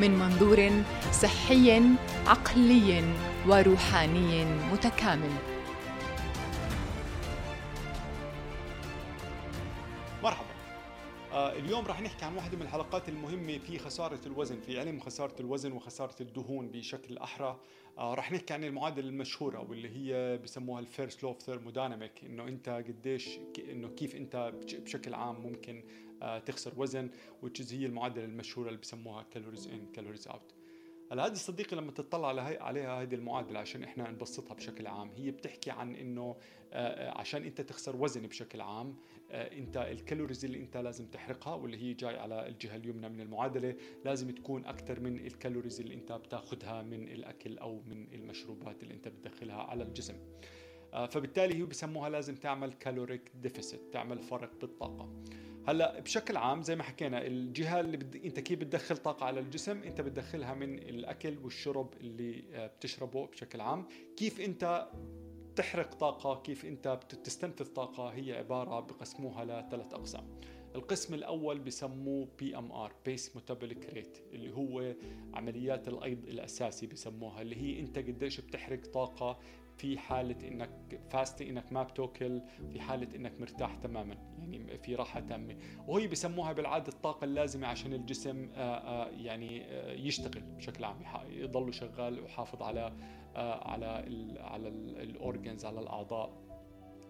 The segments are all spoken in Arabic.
من منظور صحي عقلي وروحاني متكامل. مرحبا. آه اليوم راح نحكي عن واحدة من الحلقات المهمة في خسارة الوزن في علم خسارة الوزن وخسارة الدهون بشكل أحرى. آه راح نحكي عن المعادلة المشهورة واللي هي بسموها ال first law of thermodynamic إنه أنت قديش إنه كيف أنت بشكل عام ممكن تخسر وزن which هي المعادلة المشهورة اللي بسموها calories in calories out هلا هذه صديقي لما تطلع عليها هذه المعادلة عشان إحنا نبسطها بشكل عام هي بتحكي عن إنه آه، عشان أنت تخسر وزن بشكل عام آه، أنت ال calories اللي أنت لازم تحرقها واللي هي جاي على الجهة اليمنى من المعادلة لازم تكون أكثر من ال calories اللي أنت بتاخذها من الأكل أو من المشروبات اللي أنت بتدخلها على الجسم. آه، فبالتالي هي بسموها لازم تعمل caloric deficit تعمل فرق بالطاقة. هلا بشكل عام زي ما حكينا الجهة اللي بد... انت كيف بتدخل طاقة على الجسم؟ انت بتدخلها من الأكل والشرب اللي بتشربه بشكل عام. كيف انت تحرق طاقة؟ كيف أنت بتستنفذ طاقة؟ هي عبارة بقسموها لثلاث أقسام. القسم الأول بسموه BMR base metabolic rate اللي هو عمليات الأيض الأساسي بسموها اللي هي أنت قديش بتحرق طاقة في حالة إنك فاستي إنك ما بتأكل في حالة إنك مرتاح تماما يعني في راحة تامة. وهي بسموها بالعادة الطاقة اللازمة عشان الجسم آه، آه، يعني آه، يشتغل بشكل عام يضل شغال ويحافظ على على ال على الاورجنز على الأعضاء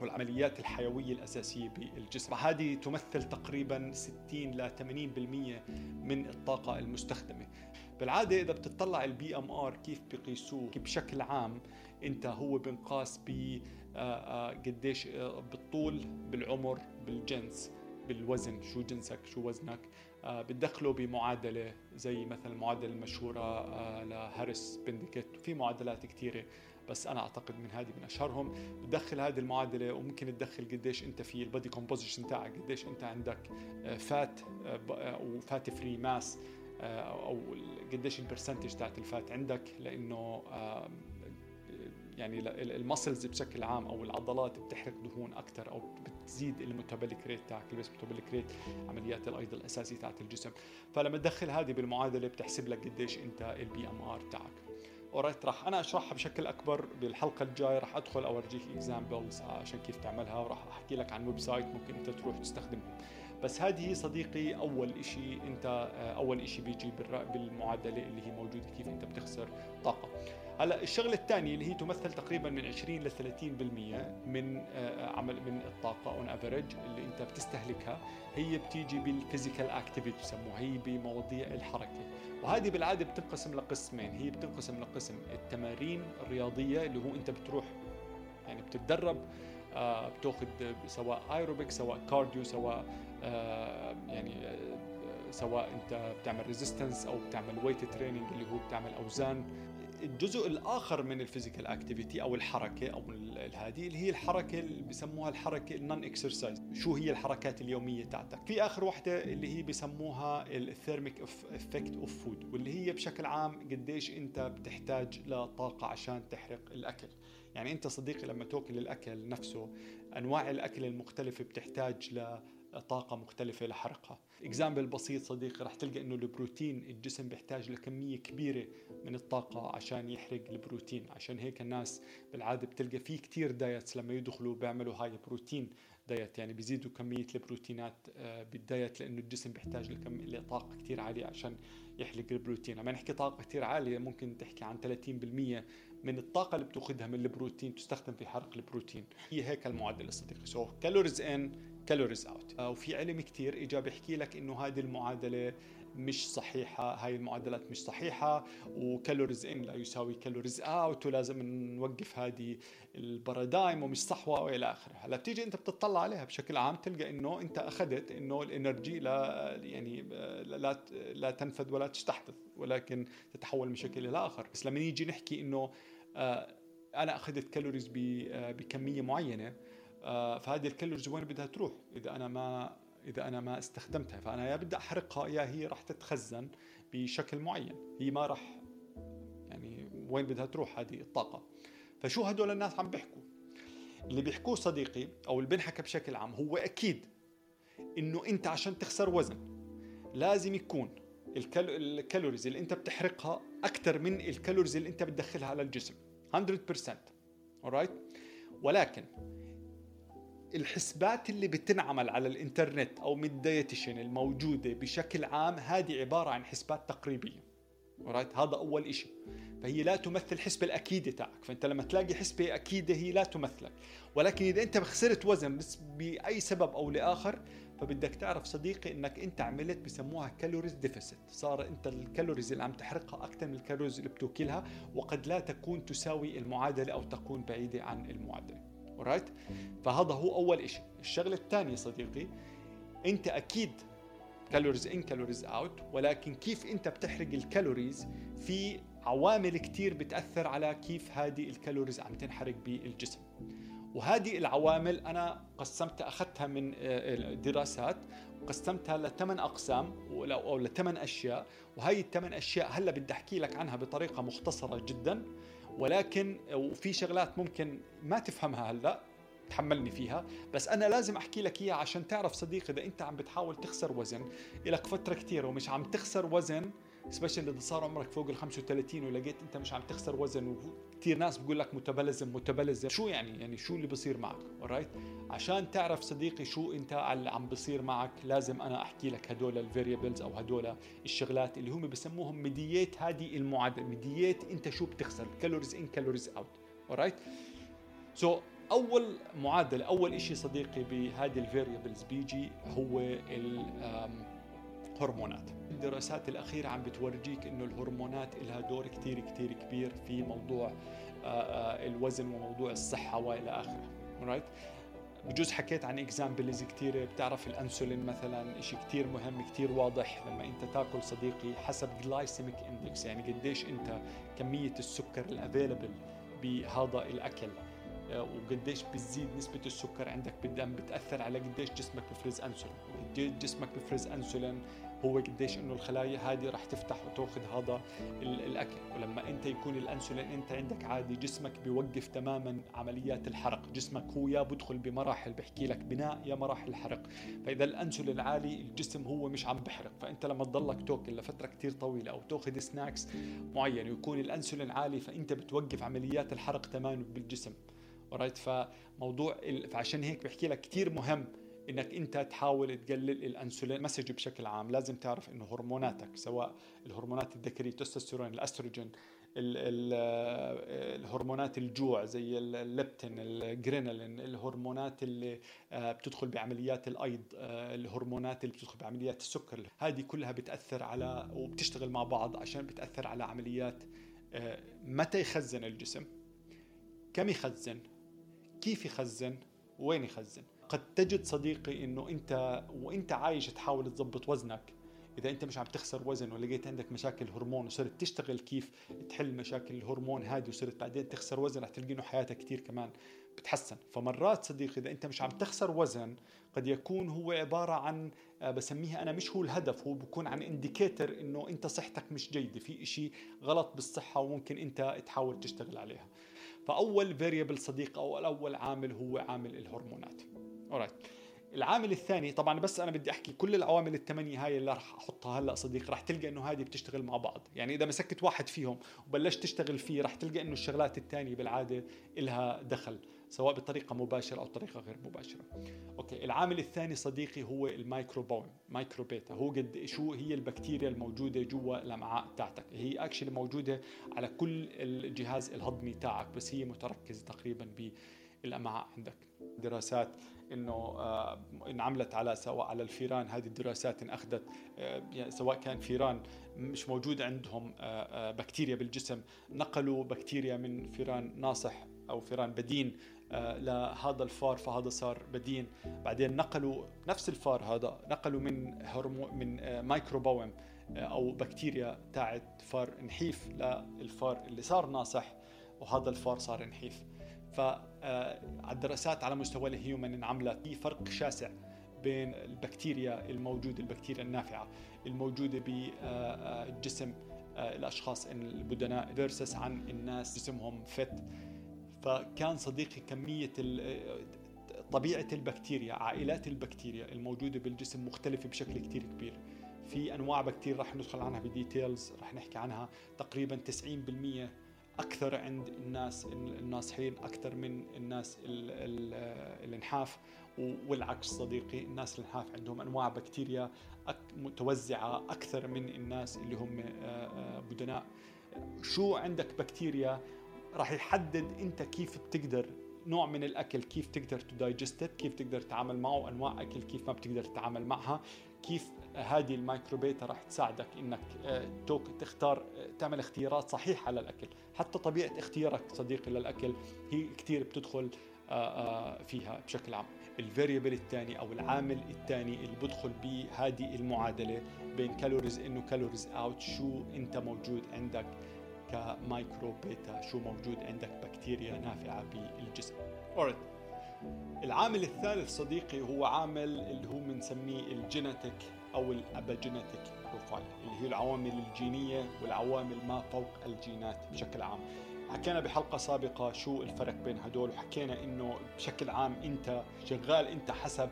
والعمليات الحيوية الأساسية بالجسم. هذه تمثل تقريبا 60 ل 80% من الطاقة المستخدمة. بالعادة إذا بتطلع ال BMR كيف بقيسوه بشكل عام انت هو بنقاس ب آه، آه، قديش آه، بالطول بالعمر بالجنس بالوزن. شو جنسك؟ شو وزنك؟ بتدخله بمعادلة زي مثلا المعادلة المشهورة لهاريس بنديكت وفي معادلات كثيرة بس أنا أعتقد من هذه من أشهرهم. بتدخل هذه المعادلة وممكن تدخل قديش أنت في ال body composition تاعك قديش أنت عندك fat و fat free mass أو قديش ال percentage تاعت ال fat عندك. لأنه يعني ال muscles بشكل عام أو العضلات بتحرق دهون أكثر أو بتزيد ال metabolic rate تاعك ال base metabolic rate عمليات الأيض الاساسي تاعت الجسم. فلما تدخل هذه بالمعادلة بتحسب لك قديش أنت ال BMR تاعك. alright راح أنا أشرحها بشكل أكبر بالحلقة الجاية. راح أدخل أورجيك examples عشان كيف تعملها وراح أحكي لك عن website ممكن أنت تروح تستخدمه بس هذه صديقي أول شيء أنت أول شيء بيجي بالمعادلة اللي هي موجودة كيف أنت بتخسر طاقة. هلا الشغلة الثانية اللي هي تمثل تقريبا من 20 ل 30% من آه، عمل من الطاقة on average اللي أنت بتستهلكها هي بتيجي بال physical activity بسموها هي بمواضيع الحركة. وهذه بالعادة بتنقسم لقسمين هي بتنقسم لقسم التمارين الرياضية اللي هو أنت بتروح يعني بتتدرب آه، بتأخذ سواء ايروبيك سواء cardio سواء آه، يعني سواء أنت بتعمل resistance أو بتعمل weight training اللي هو بتعمل أوزان. الجزء الآخر من ال physical activity أو الحركة أو هذه اللي هي الحركة اللي بسموها الحركة ال non-exercise شو هي الحركات اليومية تاعتك؟ في آخر وحدة اللي هي بسموها ال thermic effect of food واللي هي بشكل عام قديش أنت بتحتاج لطاقة عشان تحرق الأكل. يعني أنت صديقي لما تأكل الأكل نفسه أنواع الأكل المختلفة بتحتاج لطاقه مختلفة لحرقها. example بسيط صديقي رح تلقى إنه البروتين الجسم بيحتاج لكمية كبيرة من الطاقة عشان يحرق البروتين. عشان هيك الناس بالعادة بتلقى في كتير diets لما يدخلوا بيعملوا high protein diet. يعني بيزيدوا كمية البروتينات آه، بال diet لإنه الجسم بيحتاج لكم لطاقة كثير عالية عشان يحرق البروتين. لما نحكي طاقة كثير عالية ممكن تحكي عن 30% من الطاقة اللي بتأخذها من البروتين تستخدم في حرق البروتين. هي هيك المعدل صديقي. so calories in calories out وفي علم كتير اجى بيحكي لك إنه هذه المعادلة مش صحيحة هاي المعادلات مش صحيحة و calories in لا يساوي calories out ولازم نوقف هذه ال paradigm ومش صح و والى آخره. هلا بتيجي أنت بتطلع عليها بشكل عام تلقى إنه أنت أخذت إنه ال energy لا يعني لا لا تنفذ ولا تستحدث ولكن تتحول من شكل إلى آخر. بس لما نيجي نحكي إنه آه، أنا أخذت calories آه، بكمية معينة آه، فهذه ال calories وين بدها تروح. إذا أنا ما إذا أنا ما استخدمتها. فأنا يا بدي أحرقها يا هي راح تتخزن بشكل معين. هي ما راح يعني وين بدها تروح هذه الطاقة. فشو هدول الناس عم بيحكوا؟ اللي بيحكوه صديقي أو اللي بنحكى بشكل عام هو أكيد إنه أنت عشان تخسر وزن لازم يكون ال calories اللي أنت بتحرقها أكثر من ال calories اللي أنت بتدخلها على الجسم. 100% alright ولكن الحسبات اللي بتنعمل على الإنترنت أو من ال dietitian الموجودة بشكل عام هذه عبارة عن حسبات تقريبية. right هذا أول شيء فهي لا تمثل الحسبه الأكيدة تاعك. فأنت لما تلاقي حسبة أكيدة هي لا تمثلك. ولكن إذا أنت خسرت وزن بس بأي سبب أو لآخر فبدك تعرف صديقي إنك أنت عملت بسموها calories deficit صار أنت ال calories اللي عم تحرقها أكثر من ال calories اللي بتوكلها وقد لا تكون تساوي المعادلة أو تكون بعيدة عن المعادلة. right فهذا هو أول شيء الشغلة الثانية صديقي أنت أكيد calories in calories out ولكن كيف أنت بتحرق ال calories في عوامل كتير بتأثر على كيف هذه ال calories عم تنحرق بالجسم. وهذه العوامل أنا قسمتها أخذتها من دراسات وقسمتها لثمان أقسام أو لثمان أشياء. وهي الثمان أشياء هلأ بدي أحكي لك عنها بطريقة مختصرة جدا. ولكن وفي شغلات ممكن ما تفهمها هلأ تحملني فيها. بس أنا لازم أحكي لك إياها عشان تعرف صديقي إذا أنت عم بتحاول تخسر وزن. لك فترة كثيره ومش عم تخسر وزن سبيشل إذا صار عمرك فوق ال 35 ولقيت أنت مش عم تخسر وزن وكثير ناس بقول لك متبلزم متبلزم. شو يعني؟ يعني شو اللي بصير معك؟ alright عشان تعرف صديقي شو أنت اللي عم بصير معك لازم أنا أحكي لك هدول ال variables أو هدول الشغلات اللي هم بسموهم mediate هذه المعادله mediate أنت شو بتخسر calories in calories out alright so أول معادله أول شيء صديقي بهذه ال variables بيجي هو الهرمونات الدراسات الأخيرة عم بتورجيك إنه الهرمونات لها دور كتير كتير كبير في موضوع آه، آه، الوزن وموضوع الصحة وإلى آخره. right بجوز حكيت عن examples كثيرة بتعرف الأنسولين مثلا شيء كثير مهم كثير واضح. لما أنت تاكل صديقي حسب glycemic index يعني قديش أنت كمية السكر ال available بهذا الأكل. وقديش بتزيد نسبة السكر عندك بالدم بتأثر على قديش جسمك بفرز أنسولين. قديش جسمك بفرز أنسولين هو قديش إنه الخلايا هذه راح تفتح وتأخذ هذا الأكل. ولما أنت يكون الأنسولين أنت عندك عادي جسمك بيوقف تماما عمليات الحرق. جسمك هو يا بدخل بمراحل بحكي لك بناء يا مراحل حرق. فإذا الأنسولين عالي الجسم هو مش عم بحرق. فأنت لما تضلك تأكل لفترة كثير طويلة أو تأخذ snacks معين ويكون الأنسولين عالي فأنت بتوقف عمليات الحرق تماما بالجسم. right فموضوع فعشان هيك بحكي لك كثير مهم إنك أنت تحاول تقلل الأنسولين message بشكل عام. لازم تعرف إنه هرموناتك سواء الهرمونات الذكرية التستوستيرون الأستروجين الهرمونات الجوع زي الليبتين الجرينالين الهرمونات اللي آه، بتدخل بعمليات الأيض آه، الهرمونات اللي بتدخل بعمليات السكر. هذه كلها بتأثر على وبتشتغل مع بعض عشان بتأثر على عمليات آه، متى يخزن الجسم كم يخزن كيف يخزن؟ وين يخزن؟ قد تجد صديقي إنه أنت وأنت عايش تحاول تظبط وزنك. إذا أنت مش عم تخسر وزن ولقيت عندك مشاكل هرمون وصرت تشتغل كيف تحل مشاكل الهرمون هذه وصرت بعدين تخسر وزن رح تلقي انه حياتك كثير كمان بتحسن. فمرات صديقي إذا أنت مش عم تخسر وزن قد يكون هو عبارة عن آه، بسميها أنا مش هو الهدف هو بكون عن indicator إنه أنت صحتك مش جيدة في إشي غلط بالصحة وممكن أنت تحاول تشتغل عليها. فأول variable صديقي أو اول عامل هو عامل الهرمونات. alright العامل الثاني طبعا بس أنا بدي أحكي كل العوامل الثمانية هاي اللي راح أحطها هلأ صديقي راح تلقى إنه هذه بتشتغل مع بعض. يعني إذا مسكت واحد فيهم وبلشت تشتغل فيه راح تلقى إنه الشغلات الثانية بالعادة إلها دخل. سواء بطريقة مباشرة أو طريقة غير مباشرة. okay العامل الثاني صديقي هو ال microbiome microbiota هو قد شو هي البكتيريا الموجودة جوا الأمعاء تاعتك هي actually موجودة على كل الجهاز الهضمي تاعك بس هي متركزة تقريبا ب الامعاء عندك. دراسات إنه آه، انعملت على سواء على الفيران. هذه الدراسات انأخذت آه، يعني سواء كان فيران مش موجود عندهم آه، بكتيريا بالجسم نقلوا بكتيريا من فيران ناصح أو فيران بدين لهذا الفار فهذا صار بدين. بعدين نقلوا نفس الفار هذا نقلوا من هرمو من مايكروبوم أو بكتيريا تاعت فار نحيف للفار اللي صار ناصح وهذا الفار صار نحيف. فالدراسات على مستوى ال human انعملت. في فرق شاسع بين البكتيريا الموجودة البكتيريا النافعة الموجودة بجسم الأشخاص البدناء versus عن الناس جسمهم fit. فكان صديقي كمية طبيعة البكتيريا عائلات البكتيريا الموجودة بالجسم مختلفة بشكل كتير كبير. في أنواع بكتيريا رح ندخل عنها بديتيلز رح نحكي عنها. تقريبا 90% أكثر عند الناس الناصحين أكثر من الناس الإنحاف. والعكس صديقي الناس الإنحاف عندهم أنواع بكتيريا متوزعة أكثر من الناس اللي هم آه، آه، بدناء. شو عندك بكتيريا؟ راح يحدد انت كيف بتقدر نوع من الأكل كيف تقدر تدايجستد كيف تقدر تتعامل معه وانواع أكل كيف ما بتقدر تتعامل معها كيف هذه ال microbiota راح تساعدك إنك آه، تختار آه، تعمل اختيارات صحيحة للأكل. حتى طبيعة اختيارك صديقي للأكل هي كثير بتدخل آه، فيها بشكل عام. ال variable الثاني أو العامل الثاني اللي بدخل بهذه المعادلة بين calories in و calories out شو أنت موجود عندك. ك microbiota شو موجود عندك؟ بكتيريا نافعة بالجسم. Alright. العامل الثالث صديقي هو عامل اللي هو بنسميه ال genetic أو ال epigenetic profile اللي هي العوامل الجينية والعوامل ما فوق الجينات بشكل عام. حكينا بحلقة سابقة شو الفرق بين هدول وحكينا إنه بشكل عام أنت شغال أنت حسب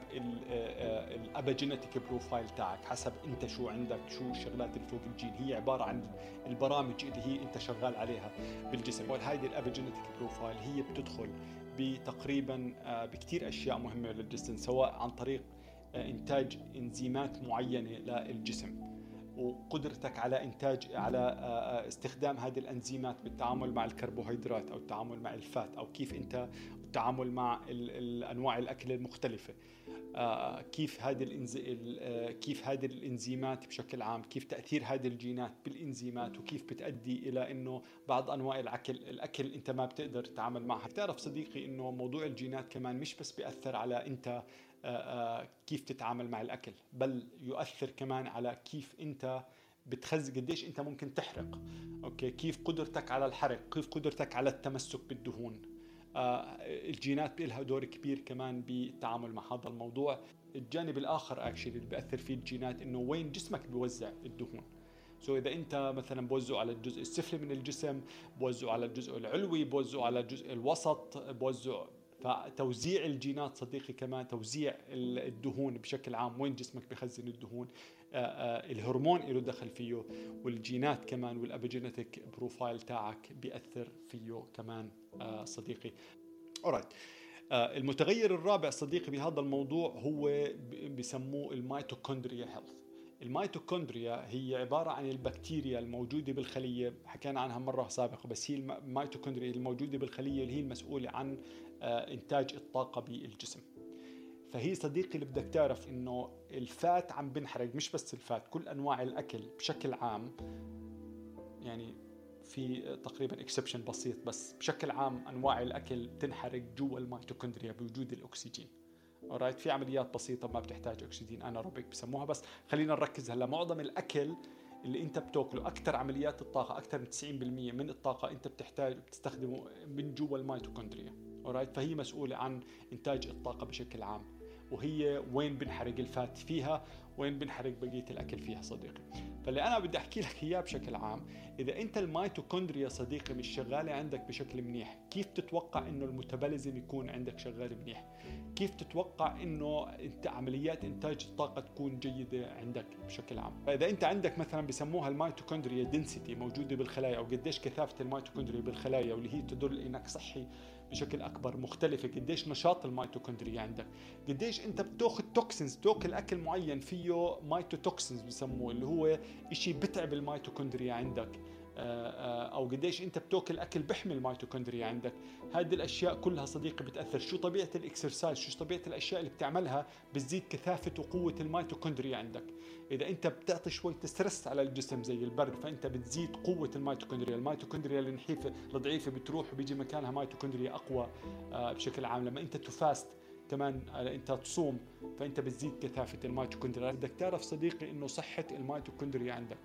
ال epigenetic آه، profile تاعك حسب أنت شو عندك شو الشغلات اللي فوق الجين. هي عبارة عن البرامج اللي هي أنت شغال عليها بالجسم. وهذه ال epigenetic profile هي بتدخل بتقريبا آه، بكثير أشياء مهمة للجسم سواء عن طريق آه، إنتاج إنزيمات معينة للجسم. وقدرتك على إنتاج على آه، استخدام هذه الأنزيمات بالتعامل مع الكربوهيدرات أو التعامل مع ال fat أو كيف أنت التعامل مع أنواع الأكل المختلفة كيف هذه. كيف هذه الأنزيمات بشكل عام كيف تأثير هذه الجينات بالأنزيمات وكيف بتؤدي إلى إنه بعض أنواع الأكل الأكل أنت ما بتقدر تتعامل معها بتعرف صديقي إنه موضوع الجينات كمان مش بس بيأثر على أنت كيف تتعامل مع الأكل بل يؤثر كمان على كيف أنت بتخزن قديش أنت ممكن تحرق. okay كيف قدرتك على الحرق كيف قدرتك على التمسك بالدهون. آه، الجينات لها دور كبير كمان بالتعامل مع هذا الموضوع. الجانب الآخر actually اللي بيأثر فيه الجينات إنه وين جسمك بيوزع الدهون. so إذا أنت مثلا بوزعه على الجزء السفلي من الجسم بوزعه على الجزء العلوي بوزعه على الجزء الوسط بوزع فتوزيع الجينات صديقي كمان توزيع الدهون بشكل عام وين جسمك بخزن الدهون آه، آه، الهرمون له دخل فيه والجينات كمان وال epigenetic profile تاعك بيأثر فيه كمان آه، صديقي. alright المتغير الرابع صديقي بهذا الموضوع هو بسموه ال mitochondria health الميتوكوندريا هي عبارة عن البكتيريا الموجودة بالخلية حكينا عنها مرة سابقة بس هي الميتوكوندريا الموجودة بالخلية اللي هي المسؤولة عن إنتاج الطاقة بالجسم. فهي صديقي اللي بدك تعرف إنه ال fat عم بنحرق مش بس ال fat كل أنواع الأكل بشكل عام يعني في تقريبا exception بسيط بس بشكل عام أنواع الأكل بتنحرق جوا الميتوكوندريا بوجود الأكسجين. alright في عمليات بسيطة ما بتحتاج أكسجين anaerobic بسموها بس خلينا نركز هلأ. معظم الأكل اللي أنت بتأكله أكثر عمليات الطاقة أكثر من 90% من الطاقة أنت بتحتاج بتستخدمه من جوا الميتوكوندريا. alright فهي مسؤولة عن إنتاج الطاقة بشكل عام. وهي وين بنحرق ال fat فيها؟ وين بنحرق بقية الأكل فيها صديقي؟ فاللي أنا بدي أحكي لك إياه بشكل عام إذا أنت الميتوكوندريا صديقي مش شغالة عندك بشكل منيح كيف تتوقع إنه ال metabolism يكون عندك شغال منيح؟ كيف تتوقع إنه أنت عمليات إنتاج الطاقة تكون جيدة عندك بشكل عام؟ فإذا أنت عندك مثلا بسموها ال mitochondria density موجودة بالخلايا أو قديش كثافة الميتوكوندريا بالخلايا واللي هي تدل إنك صحي بشكل أكبر مختلفة. قديش نشاط الميتوكوندريا عندك؟ قديش أنت بتأخذ toxins تاكل أكل معين فيه mitotoxins بسموه اللي هو شيء بتعب الميتوكوندريا عندك. أو قديش أنت بتأكل أكل بيحمي الميتوكوندريا عندك. هذه الأشياء كلها صديقي بتأثر. شو طبيعة ال exercise؟ شو طبيعة الأشياء اللي بتعملها بتزيد كثافة وقوة الميتوكوندريا عندك؟ إذا أنت بتعطي شوي stress على الجسم زي البرد فأنت بتزيد قوة الميتوكوندريا. الميتوكوندريا النحيفه الضعيفة بتروح وبيجي مكانها ميتوكوندريا أقوى آه، بشكل عام. لما أنت ت fast كمان أنت تصوم فأنت بتزيد كثافة الميتوكوندريا. بدك تعرف صديقي إنه صحة الميتوكوندريا عندك.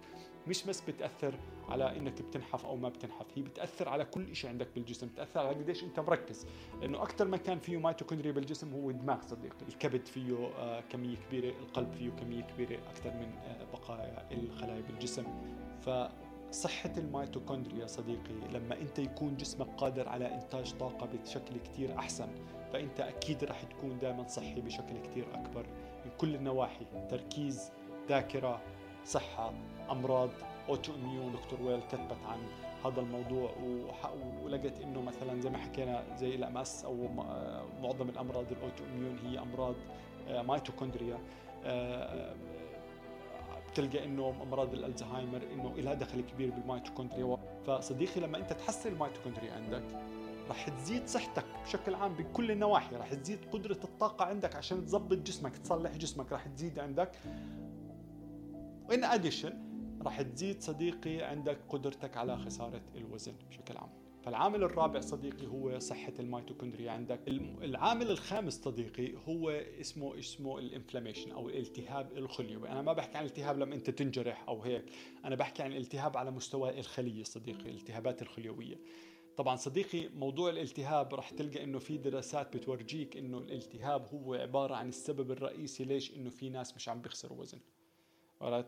مش بس بتأثر على إنك بتنحف أو ما بتنحف هي بتأثر على كل شيء عندك بالجسم بتأثر على قديش أنت مركز. لأنه أكثر مكان فيه ميتوكوندريا بالجسم هو الدماغ صديقي الكبد فيه آه، كمية كبيرة القلب فيه كمية كبيرة أكثر من آه، بقايا الخلايا بالجسم. ف صحة الميتوكوندريا صديقي لما أنت يكون جسمك قادر على إنتاج طاقة بشكل كتير أحسن فأنت أكيد رح تكون دائما صحي بشكل كتير أكبر من كل النواحي تركيز ذاكرة صحة أمراض autoimmune دكتور ويل كتبت عن هذا الموضوع ولقيت إنه مثلا زي ما حكينا زي ال MS أو معظم الأمراض ال autoimmune هي أمراض ميتوكوندريا آه، بتلقى إنه أمراض الألزهايمر إنه لها دخل كبير بالميتوكوندريا فصديقي لما أنت تحسن الميتوكوندريا عندك رح تزيد صحتك بشكل عام بكل النواحي رح تزيد قدرة الطاقة عندك عشان تظبط جسمك تصلح جسمك رح تزيد عندك و in addition رح تزيد صديقي عندك قدرتك على خسارة الوزن بشكل عام. فالعامل الرابع صديقي هو صحة الميتوكوندريا عندك. العامل الخامس صديقي هو اسمه اسمه ال inflammation أو الالتهاب الخليوي. أنا ما بحكي عن التهاب لما أنت تنجرح أو هيك. أنا بحكي عن الالتهاب على مستوى الخلية صديقي الالتهابات الخليوية. طبعا صديقي موضوع الالتهاب رح تلقى إنه في دراسات بتورجيك إنه الالتهاب هو عبارة عن السبب الرئيسي ليش إنه في ناس مش عم بيخسروا وزن.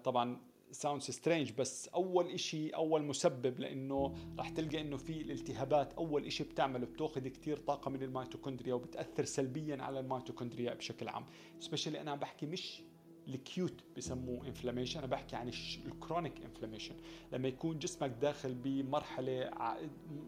طبعا sounds strange بس أول إشي أول مسبب لإنه راح تلقى إنه في الالتهابات أول إشي بتعمله بتأخذ كثير طاقة من الميتوكوندريا وبتأثر سلبيا على الميتوكوندريا بشكل عام. especially أنا عم بحكي مش ال acute بسموه inflammation أنا بحكي عن ال chronic inflammation لما يكون جسمك داخل بمرحلة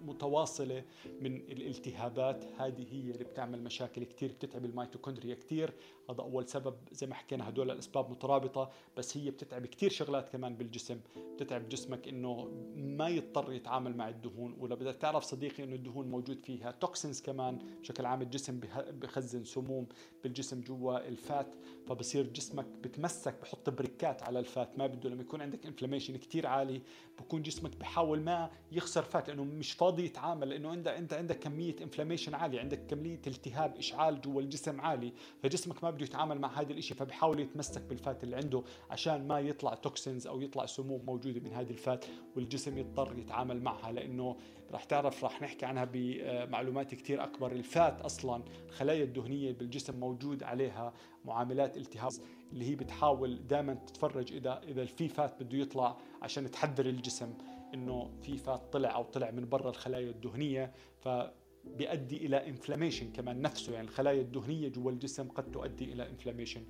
متواصلة من الالتهابات هذه هي اللي بتعمل مشاكل كثير بتتعب الميتوكوندريا كثير هذا أول سبب زي ما حكينا هدول الأسباب مترابطة بس هي بتتعب كثير شغلات كمان بالجسم. بتتعب جسمك إنه ما يضطر يتعامل مع الدهون ولا بدك تعرف صديقي إنه الدهون موجود فيها. toxins كمان بشكل عام الجسم بخزن سموم بالجسم جوا ال fat فبصير جسمك بتمسك بحط بريكات على ال fat. ما بده لما يكون عندك inflammation كثير عالي بكون جسمك بحاول ما يخسر fat لأنه مش فاضي يتعامل لأنه انت انت عندك كمية inflammation عالية عندك كمية التهاب إشعال جوا الجسم عالي. فجسمك ما بده يتعامل مع هذا الشيء فبحاول يتمسك بال fat اللي عنده عشان ما يطلع toxins أو يطلع سموم موجودة من هذه ال fat والجسم يضطر يتعامل معها لأنه راح تعرف راح نحكي عنها بمعلومات كثير أكبر. ال fat أصلا الخلايا الدهنية بالجسم موجود عليها معاملات التهاب اللي هي بتحاول دائما تتفرج إذا إذا في fat بده يطلع عشان تحذر الجسم إنه في fat طلع أو طلع من برا الخلايا الدهنية. ف بيؤدي إلى inflammation كمان نفسه يعني الخلايا الدهنية جوا الجسم قد تؤدي إلى inflammation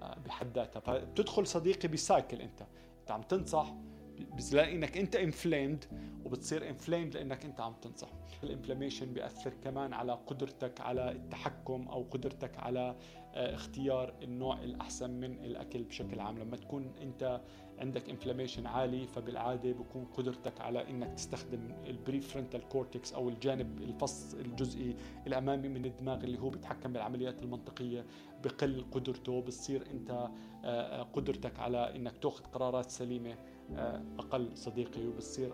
آه، بحد ذاتها. فبتدخل صديقي ب cycle أنت أنت عم تنصح بتلاقي إنك أنت inflamed وبتصير inflamed لأنك أنت عم تنصح. ال inflammation بيأثر كمان على قدرتك على التحكم أو قدرتك على آه، اختيار النوع الأحسن من الأكل بشكل عام. لما تكون أنت عندك inflammation عالي فبالعادة بكون قدرتك على إنك تستخدم ال prefrontal cortex أو الجانب الفص الجبهي الأمامي من الدماغ اللي هو بيتحكم بالعمليات المنطقية بقل قدرته بتصير أنت آه، آه، قدرتك على إنك تاخذ قرارات سليمة. أقل صديقي وبصير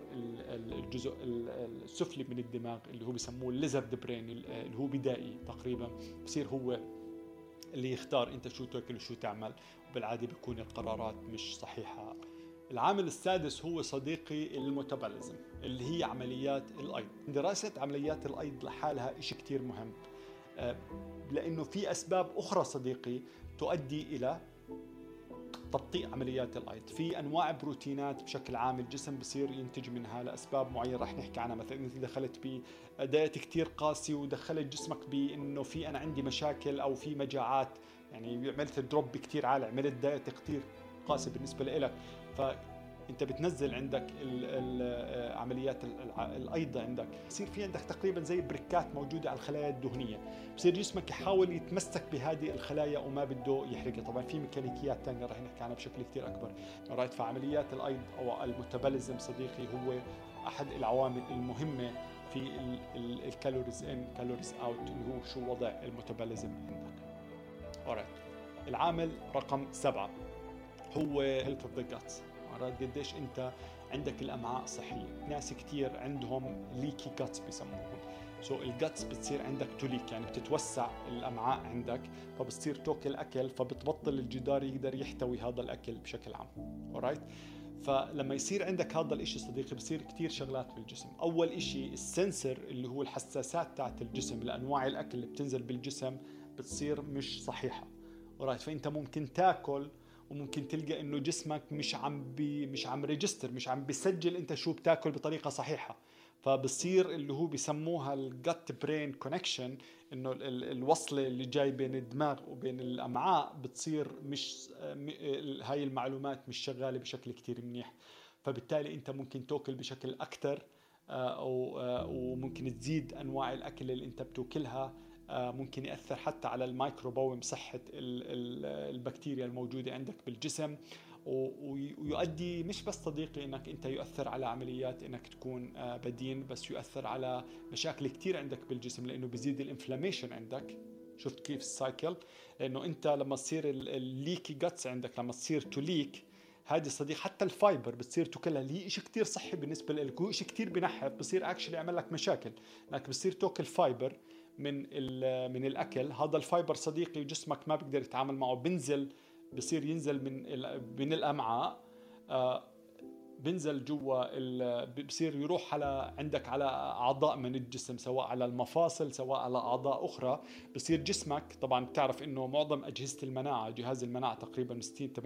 الجزء السفلي من الدماغ اللي هو بسموه الليزرد برين اللي هو بدائي تقريبا. بصير هو اللي يختار أنت شو تأكل وشو تعمل وبالعادة بيكون القرارات مش صحيحة. العامل السادس هو صديقي الميتابوليزم اللي هي عمليات الأيض. دراسة عمليات الأيض لحالها شيء كثير مهم آه، لأنه في أسباب أخرى صديقي تؤدي إلى تبطيء عمليات الأيض. في أنواع بروتينات بشكل عام الجسم بصير ينتج منها لأسباب معينة. رح نحكي عنها. مثلا انت دخلت بدايت كثير قاسي ودخلت جسمك بإنه في أنا عندي مشاكل أو في مجاعات يعني عملت دروب كثير عالي عملت دايت كثير قاسي بالنسبة لك انت بتنزل عندك عمليات الايض عندك. بصير في عندك تقريبا زي بريكات موجودة على الخلايا الدهنية. بصير جسمك يحاول يتمسك بهذه الخلايا وما بده يحرقها. طبعا في ميكانيكيات ثانية رح نحكي عنها بشكل كثير أكبر. right فعمليات الأيض أو ال metabolism صديقي هو أحد العوامل المهمة في ال calories in calories out اللي هو شو وضع ال metabolism عندك. Alright العامل رقم سبعة. هو health of the guts قديش انت عندك الامعاء صحية. ناس كثير عندهم leaky guts بيسموهم so ال guts بتصير عندك to leak يعني بتتوسع الامعاء عندك فبتصير تاكل أكل فبتبطل الجدار يقدر يحتوي هذا الأكل بشكل عام. Alright فلما يصير عندك هذا الإشي صديقي بصير كثير شغلات بالجسم. أول إشي ال sensor اللي هو الحساسات تاعت الجسم لأنواع الأكل اللي بتنزل بالجسم بتصير مش صحيحة. و right فأنت ممكن تاكل وممكن تلقى إنه جسمك مش عم بي مش عم register مش عم بيسجل أنت شو بتاكل بطريقة صحيحة. فبصير اللي هو بيسموها ال gut brain connection إنه الوصلة اللي جاي بين الدماغ وبين الأمعاء بتصير مش هاي المعلومات مش شغالة بشكل كتير منيح. فبالتالي أنت ممكن تأكل بشكل أكثر أو وممكن تزيد أنواع الأكل اللي أنت بتأكلها. ممكن يأثر حتى على الميكروبوم صحة البكتيريا الموجودة عندك بالجسم ويؤدي مش بس صديقي إنك أنت يؤثر على عمليات إنك تكون آه، بدين بس يؤثر على مشاكل كثير عندك بالجسم لأنه بيزيد ال inflammation عندك. شفت كيف ال cycle؟ لأنه أنت لما تصير ال leaky guts عندك لما تصير to leak هذه صديقي حتى ال fiber بتصير تاكلها اللي هي شيء كثير صحي بالنسبة لك هو شيء كثير بنحف بصير actually يعمل لك مشاكل انك بتصير تاكل fiber من من الأكل. هذا ال fiber صديقي جسمك ما بيقدر يتعامل معه بنزل بصير ينزل من من الأمعاء. آه، بنزل جوا بصير يروح على عندك على أعضاء من الجسم سواء على المفاصل سواء على أعضاء أخرى. بصير جسمك طبعا بتعرف إنه معظم أجهزة المناعة جهاز المناعة تقريبا 60 80%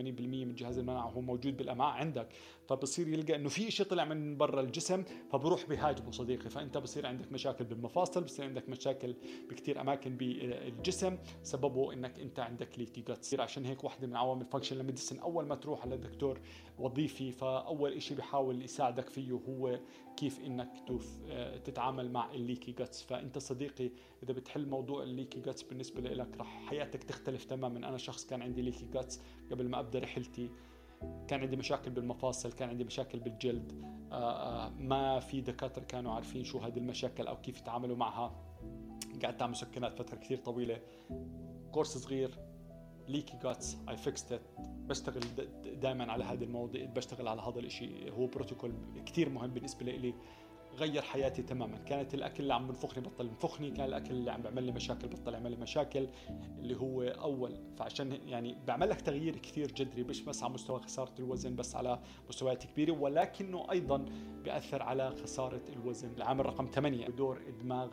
من جهاز المناعة هو موجود بالأمعاء عندك. فبصير يلقى إنه في شيء طلع من برا الجسم فبروح بهاجمه صديقي. فأنت بصير عندك مشاكل بالمفاصل بصير عندك مشاكل بكثير أماكن بالجسم. سببه إنك أنت عندك leaky guts عشان هيك واحدة من عوامل functional medicine أول ما تروح على دكتور وظيفي فأول شيء بيحاول يساعدك فيه هو كيف إنك آه، تتعامل مع ال leaky guts. فأنت صديقي إذا بتحل موضوع ال leaky guts بالنسبة لك رح حياتك تختلف تماما. أنا شخص كان عندي leaky guts قبل ما أبدأ رحلتي. كان عندي مشاكل بالمفاصل كان عندي مشاكل بالجلد. آه، آه، ما في دكاترة كانوا عارفين شو هذه المشاكل أو كيف يتعاملوا معها. قعدت أعمل مسكنات فترة كثير طويلة. of course صغير leaky guts I fixed it بشتغل دائما على هذا المواضيع. بشتغل على هذا الشيء هو بروتوكول كثير مهم بالنسبة لي. غير حياتي تماما. كانت الأكل اللي عم بنفخني بطل ينفخني. كان الأكل اللي عم بيعمل لي مشاكل بطل يعمل لي مشاكل. اللي هو أول. فعشان يعني بيعمل لك تغيير كثير جذري. مش بس على مستوى خسارة الوزن بس على مستويات كبيرة. ولكنه أيضا بيأثر على خسارة الوزن. العامل رقم 8 بدور الدماغ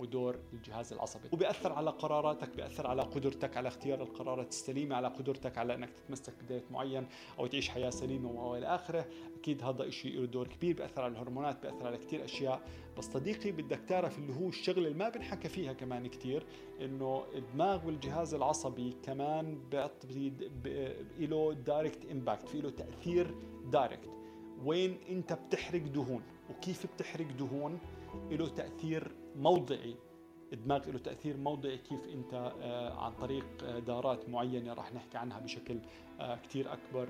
ودور الجهاز العصبي. وبيأثر على قراراتك بيأثر على قدرتك على اختيار القرارات السليمة على قدرتك على أنك تتمسك بداية معين أو تعيش حياة سليمة وإلى آخره. أكيد هذا إشي له دور كبير بيأثر على الهرمونات بيأثر على كثير أشياء. بس صديقي بدك تعرف اللي هو الشغل اللي ما بنحكى فيها كمان كثير إنه الدماغ والجهاز العصبي كمان بيعطي له direct impact في له تأثير direct وين أنت بتحرق دهون؟ وكيف بتحرق دهون؟ له تأثير موضعي. الدماغ له تأثير موضعي كيف أنت آه، عن طريق آه، دارات معينة راح نحكي عنها بشكل آه، كثير أكبر.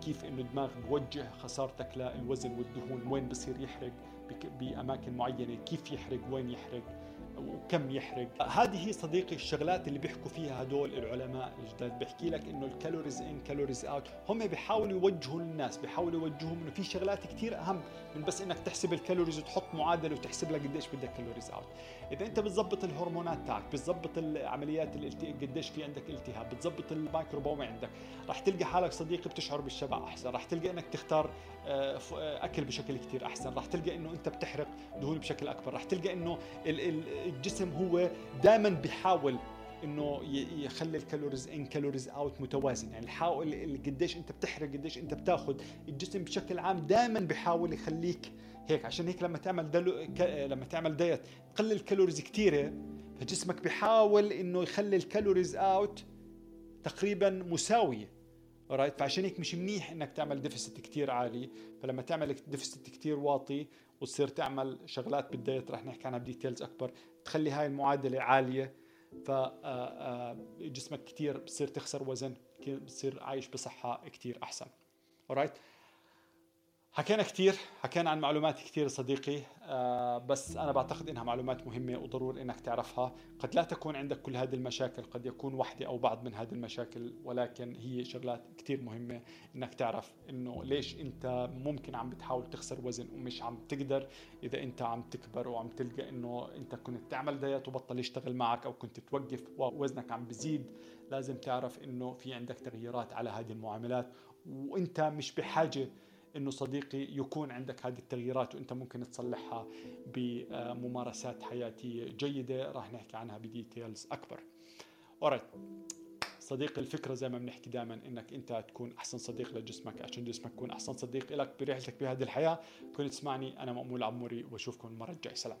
كيف إنه الدماغ بوجه خسارتك للوزن والدهون وين بصير يحرق بأماكن معينة كيف يحرق وين يحرق. وكم يحرق. هذه صديقي الشغلات اللي بيحكوا فيها هدول العلماء الجداد. بيحكي لك إنه ال calories in calories out هم بيحاولوا يوجهوا الناس بيحاولوا يوجهوهم إنه في شغلات كثير أهم من بس إنك تحسب الكالوريز وتحط معادلة وتحسب لك قديش بدك calories out إذا أنت بتظبط الهرمونات تاعك بتظبط العمليات قديش في عندك التهاب بتظبط الميكروبوم عندك راح تلقى حالك صديقي بتشعر بالشبع أحسن راح تلقى إنك تختار أكل بشكل كثير أحسن. راح تلقى إنه أنت بتحرق دهون بشكل أكبر. راح تلقى إنه الجسم هو دائما بيحاول إنه يخلي ال calories in calories out متوازن يعني حاول قديش أنت بتحرق قديش أنت بتاخذ الجسم بشكل عام دائما بيحاول يخليك هيك. عشان هيك لما تعمل low ك... لما تعمل دايت تقلل calories كثيره فجسمك بيحاول إنه يخلي ال calories out تقريبا مساوية. Right فعشان هيك مش منيح إنك تعمل deficit كثير عالي. فلما تعمل deficit كثير واطي وتصير تعمل شغلات بالدايت رح نحكي عنها ب details أكبر. تخلي هاي المعادلة عالية. فجسمك كثير بصير تخسر وزن بصير عايش بصحة كثير أحسن. Alright حكينا كثير حكينا عن معلومات كثير صديقي آه بس أنا بعتقد إنها معلومات مهمة وضروري إنك تعرفها. قد لا تكون عندك كل هذه المشاكل قد يكون وحدة أو بعض من هذه المشاكل ولكن هي شغلات كثير مهمة إنك تعرف إنه ليش أنت ممكن عم بتحاول تخسر وزن ومش عم تقدر. إذا أنت عم تكبر وعم تلقى إنه أنت كنت تعمل دايت وبطل يشتغل معك أو كنت توقف ووزنك عم بزيد لازم تعرف إنه في عندك تغييرات على هذه المعاملات. وأنت مش بحاجة إنه صديقي يكون عندك هذه التغييرات وإنت ممكن تصلحها بممارسات حياتية جيدة راح نحكي عنها ب details أكبر. اورايت صديقي الفكرة زي ما بنحكي دائما إنك إنت تكون أحسن صديق لجسمك عشان جسمك يكون أحسن صديق لك برحلتك بهذه الحياة كنت تسمعني أنا مأمول عموري وأشوفكم المره الجاية. سلام.